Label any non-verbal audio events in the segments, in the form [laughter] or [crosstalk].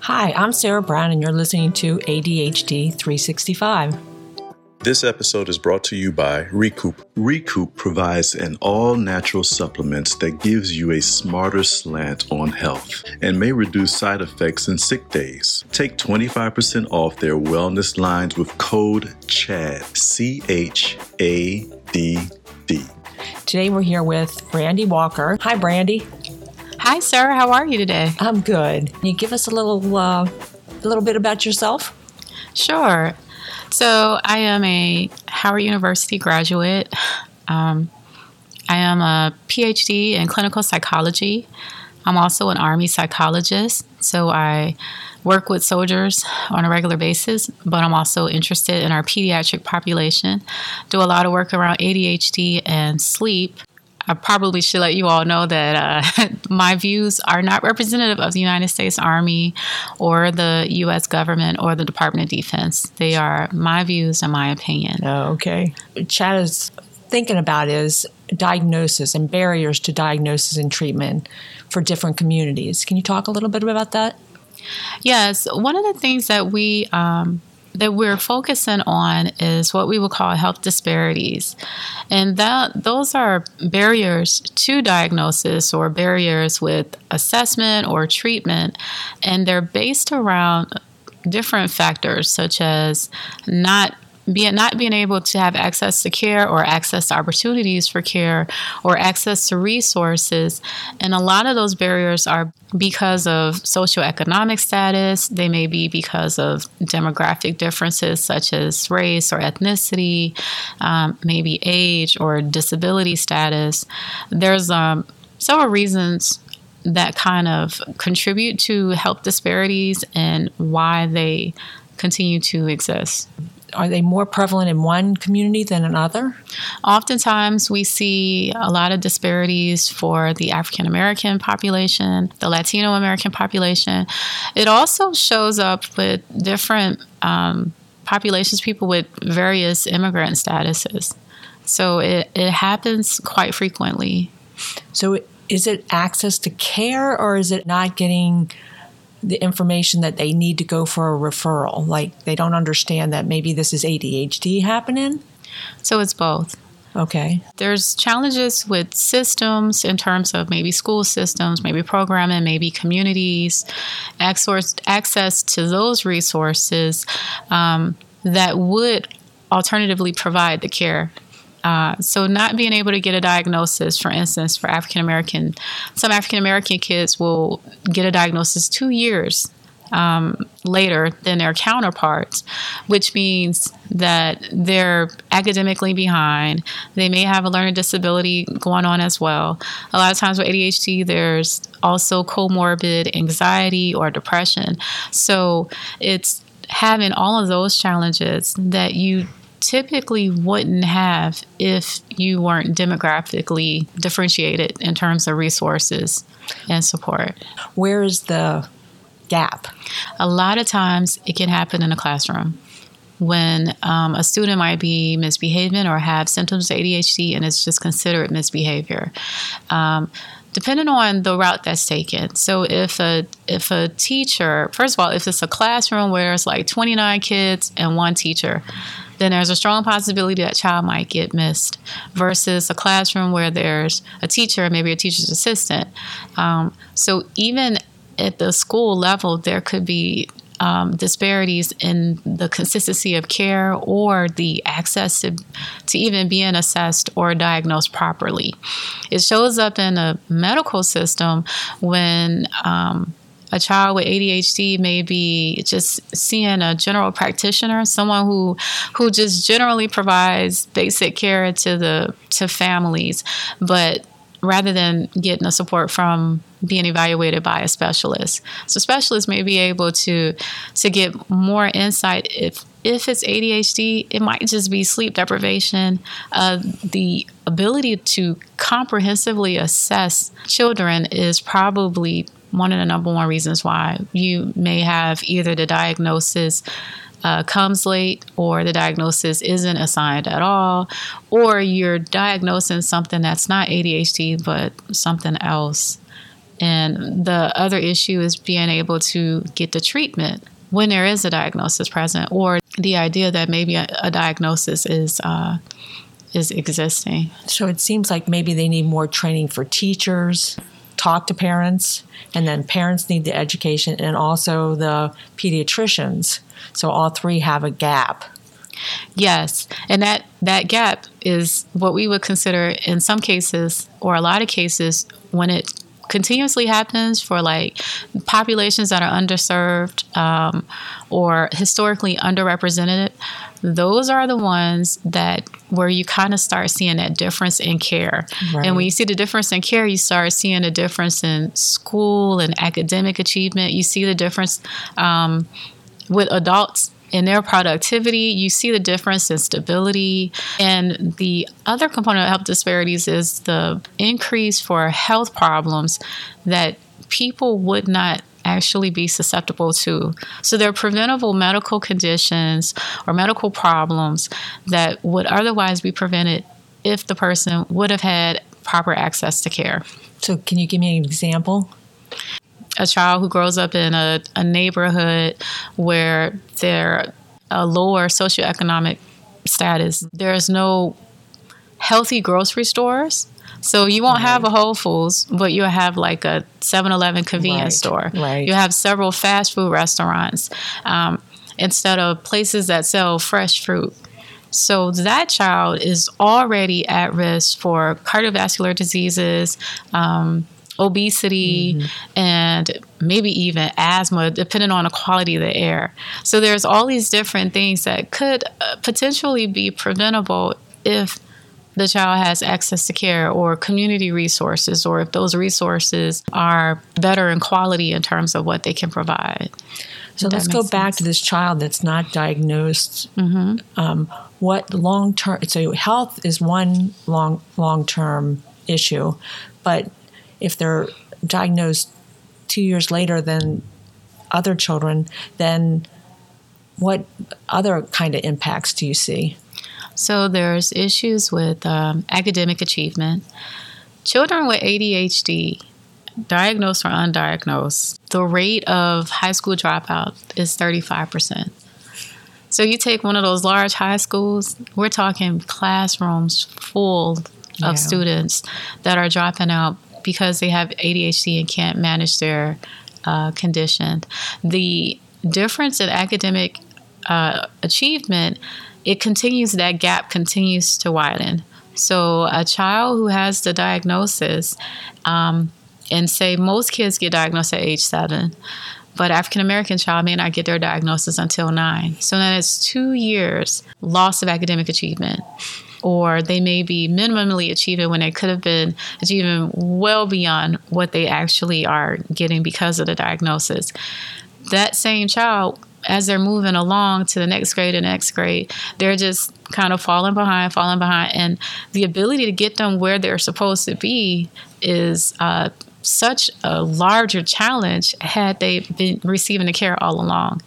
Hi, I'm Sarah Brown, and you're listening to ADHD 365. This episode is brought to you by Recoup. Recoup provides an all natural supplement that gives you a smarter slant on health and may reduce side effects and sick days. Take 25% off their wellness lines with code CHADD, C H A D D. Today we're here with Brandy Walker. Hi, Brandy. Hi, Sarah. How are you today? I'm good. Can you give us a little, uh, a little bit about yourself? Sure. So, I am a Howard University graduate. Um, I am a PhD in clinical psychology. I'm also an Army psychologist. So, I work with soldiers on a regular basis, but I'm also interested in our pediatric population. Do a lot of work around ADHD and sleep. I probably should let you all know that uh, [laughs] my views are not representative of the United States Army or the U.S. government or the Department of Defense. They are my views and my opinion. Oh, okay. CHADD is thinking about is diagnosis and barriers to diagnosis and treatment for different communities. Can you talk a little bit about that? Yes. One of the things that we um, that we're focusing on is what we would call health disparities. And that those are barriers to diagnosis or barriers with assessment or treatment and they're based around different factors such as not being not being able to have access to care or access to opportunities for care or access to resources. And a lot of those barriers are because of socioeconomic status. They may be because of demographic differences such as race or ethnicity um, maybe age or disability status. There's um, several reasons that kind of contribute to health disparities and why they continue to exist are they more prevalent in one community than another? Oftentimes, we see a lot of disparities for the African American population, the Latino American population. It also shows up with different um, populations, people with various immigrant statuses. So it, it happens quite frequently. So, is it access to care or is it not getting the information that they need to go for a referral. Like they don't understand that maybe this is ADHD happening. So it's both. Okay. There's challenges with systems in terms of maybe school systems, maybe programming, maybe communities, access, access to those resources um, that would alternatively provide the care uh, so, not being able to get a diagnosis, for instance, for African American, some African American kids will get a diagnosis two years um, later than their counterparts, which means that they're academically behind. They may have a learning disability going on as well. A lot of times with ADHD, there's also comorbid anxiety or depression. So, it's having all of those challenges that you typically wouldn't have if you weren't demographically differentiated in terms of resources and support. Where is the gap? A lot of times it can happen in a classroom when um, a student might be misbehaving or have symptoms of ADHD and it's just considered misbehavior. Um, depending on the route that's taken. So if a if a teacher, first of all, if it's a classroom where it's like 29 kids and one teacher, then there's a strong possibility that child might get missed versus a classroom where there's a teacher, maybe a teacher's assistant. Um, so even at the school level, there could be um, disparities in the consistency of care or the access to, to even being assessed or diagnosed properly. It shows up in a medical system when um, a child with ADHD may be just seeing a general practitioner, someone who who just generally provides basic care to the to families, but rather than getting the support from being evaluated by a specialist. So specialists may be able to to get more insight if if it's ADHD, it might just be sleep deprivation. Uh, the ability to comprehensively assess children is probably one of the number one reasons why you may have either the diagnosis uh, comes late or the diagnosis isn't assigned at all, or you're diagnosing something that's not ADHD but something else. And the other issue is being able to get the treatment when there is a diagnosis present, or the idea that maybe a, a diagnosis is uh, is existing. So it seems like maybe they need more training for teachers, talk to parents, and then parents need the education, and also the pediatricians. So all three have a gap. Yes, and that that gap is what we would consider in some cases, or a lot of cases, when it continuously happens for like populations that are underserved um, or historically underrepresented those are the ones that where you kind of start seeing that difference in care right. and when you see the difference in care you start seeing a difference in school and academic achievement you see the difference um, with adults in their productivity. You see the difference in stability. And the other component of health disparities is the increase for health problems that people would not actually be susceptible to. So there are preventable medical conditions or medical problems that would otherwise be prevented if the person would have had proper access to care. So, can you give me an example? a child who grows up in a, a neighborhood where they're a lower socioeconomic status, there's no healthy grocery stores. So you won't right. have a Whole Foods, but you'll have like a 7-Eleven convenience right. store. Right. You have several fast food restaurants um, instead of places that sell fresh fruit. So that child is already at risk for cardiovascular diseases, um, obesity, mm-hmm. and maybe even asthma, depending on the quality of the air. So there's all these different things that could uh, potentially be preventable if the child has access to care or community resources, or if those resources are better in quality in terms of what they can provide. So let's go sense. back to this child that's not diagnosed. Mm-hmm. Um, what long term? So health is one long long term issue, but if they're diagnosed two years later than other children, then what other kind of impacts do you see? So there's issues with um, academic achievement. Children with ADHD, diagnosed or undiagnosed, the rate of high school dropout is 35%. So you take one of those large high schools, we're talking classrooms full of yeah. students that are dropping out because they have ADHD and can't manage their uh, condition. The difference in academic uh, achievement, it continues, that gap continues to widen. So a child who has the diagnosis, um, and say most kids get diagnosed at age seven, but African American child may not get their diagnosis until nine. So then it's two years loss of academic achievement or they may be minimally achieving when they could have been achieving well beyond what they actually are getting because of the diagnosis. That same child, as they're moving along to the next grade and next grade, they're just kind of falling behind, falling behind, and the ability to get them where they're supposed to be is uh, such a larger challenge had they been receiving the care all along.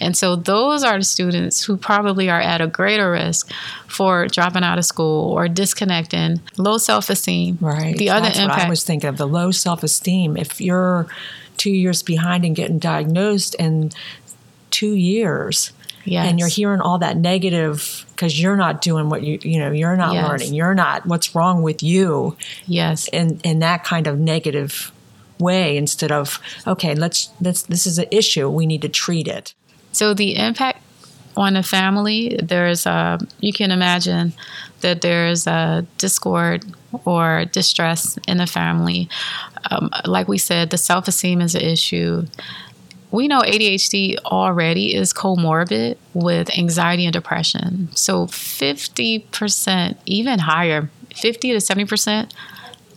And so those are the students who probably are at a greater risk for dropping out of school or disconnecting, low self esteem. Right. The other That's impact. What I was thinking of the low self esteem. If you're two years behind and getting diagnosed in two years, Yes. And you're hearing all that negative because you're not doing what you you know you're not yes. learning. You're not what's wrong with you? Yes. In in that kind of negative way instead of okay let's let's this is an issue. We need to treat it. So the impact on a family there's a you can imagine that there's a discord or distress in the family. Um, like we said the self-esteem is an issue we know ADHD already is comorbid with anxiety and depression. So 50%, even higher, 50 to 70%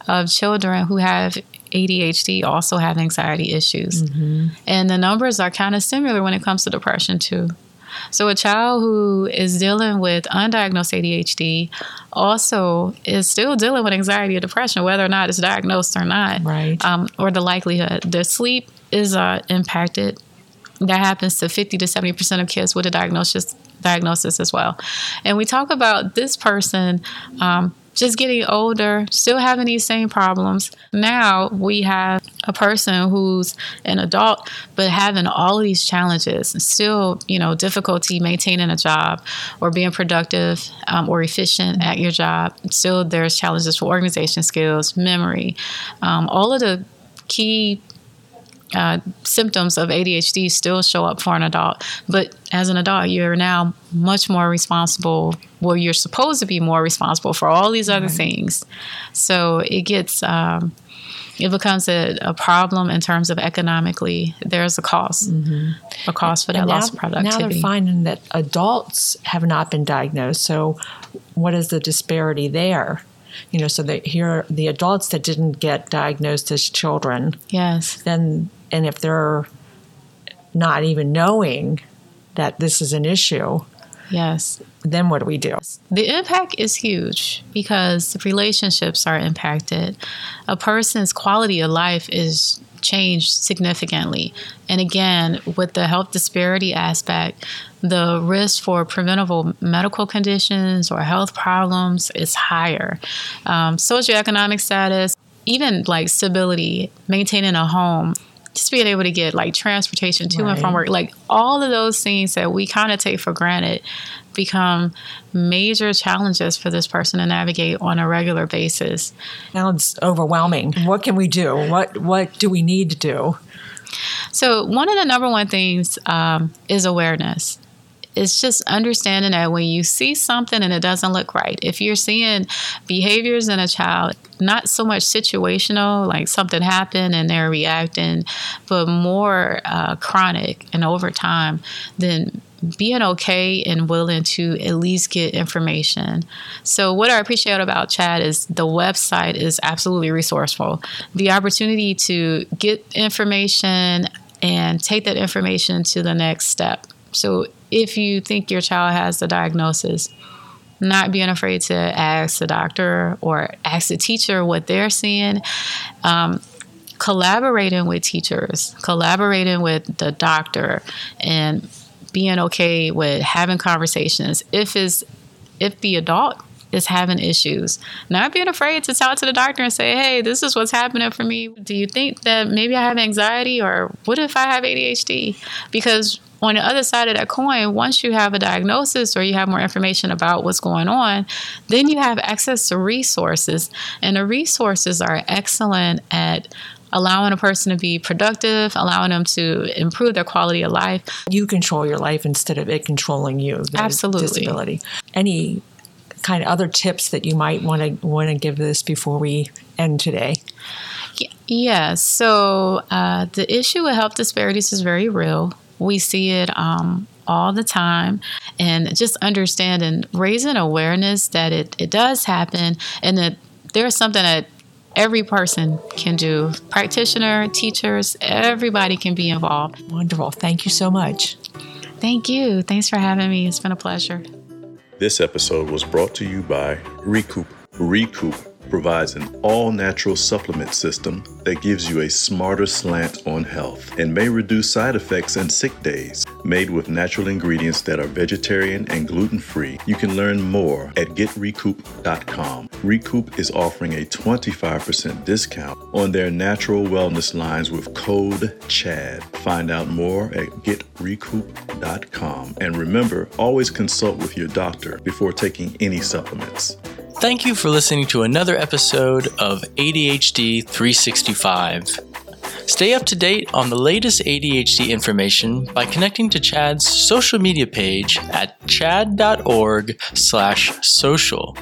of children who have ADHD also have anxiety issues. Mm-hmm. And the numbers are kind of similar when it comes to depression, too. So, a child who is dealing with undiagnosed ADHD also is still dealing with anxiety or depression, whether or not it's diagnosed or not, right? Um, or the likelihood. The sleep is uh, impacted. That happens to 50 to 70% of kids with a diagnosis diagnosis as well. And we talk about this person um, just getting older, still having these same problems. Now we have a person who's an adult, but having all of these challenges, still, you know, difficulty maintaining a job or being productive um, or efficient at your job. Still, there's challenges for organization skills, memory, um, all of the key uh, symptoms of ADHD still show up for an adult. But as an adult, you're now much more responsible. Well, you're supposed to be more responsible for all these other right. things. So it gets. Um, it becomes a, a, problem in terms of economically. There's a cost, mm-hmm. a cost for that now, loss of productivity. Now they're finding that adults have not been diagnosed. So, what is the disparity there? You know, so that here the adults that didn't get diagnosed as children. Yes. Then and if they're not even knowing that this is an issue, yes, then what do we do? The impact is huge because relationships are impacted. A person's quality of life is changed significantly. And again, with the health disparity aspect, the risk for preventable medical conditions or health problems is higher. Um, socioeconomic status, even like stability, maintaining a home, just being able to get like transportation to right. and from work, like all of those things that we kind of take for granted become major challenges for this person to navigate on a regular basis. Sounds overwhelming. What can we do? What what do we need to do? So one of the number one things um, is awareness it's just understanding that when you see something and it doesn't look right, if you're seeing behaviors in a child, not so much situational, like something happened and they're reacting, but more uh, chronic and over time, then being okay and willing to at least get information. So, what I appreciate about CHADD is the website is absolutely resourceful. The opportunity to get information and take that information to the next step. So, if you think your child has the diagnosis, not being afraid to ask the doctor or ask the teacher what they're seeing. Um, collaborating with teachers, collaborating with the doctor, and being okay with having conversations. If is if the adult is having issues, not being afraid to talk to the doctor and say, "Hey, this is what's happening for me. Do you think that maybe I have anxiety, or what if I have ADHD?" Because on the other side of that coin, once you have a diagnosis or you have more information about what's going on, then you have access to resources. And the resources are excellent at allowing a person to be productive, allowing them to improve their quality of life. You control your life instead of it controlling you. Absolutely. Disability. Any kind of other tips that you might want to want to give this before we end today? Yeah. So uh, the issue of health disparities is very real. We see it um, all the time and just understanding, raising awareness that it, it does happen and that there's something that every person can do practitioner, teachers, everybody can be involved. Wonderful. Thank you so much. Thank you. Thanks for having me. It's been a pleasure. This episode was brought to you by Recoup. Recoup provides an all natural supplement system that gives you a smarter slant on health and may reduce side effects and sick days. Made with natural ingredients that are vegetarian and gluten free, you can learn more at getrecoup.com. Recoup is offering a 25% discount on their natural wellness lines with code CHADD. Find out more at getrecoup.com. And remember, always consult with your doctor before taking any supplements. Thank you for listening to another episode of ADHD 365. Stay up to date on the latest ADHD information by connecting to CHADD's social media page at chadd.org/social.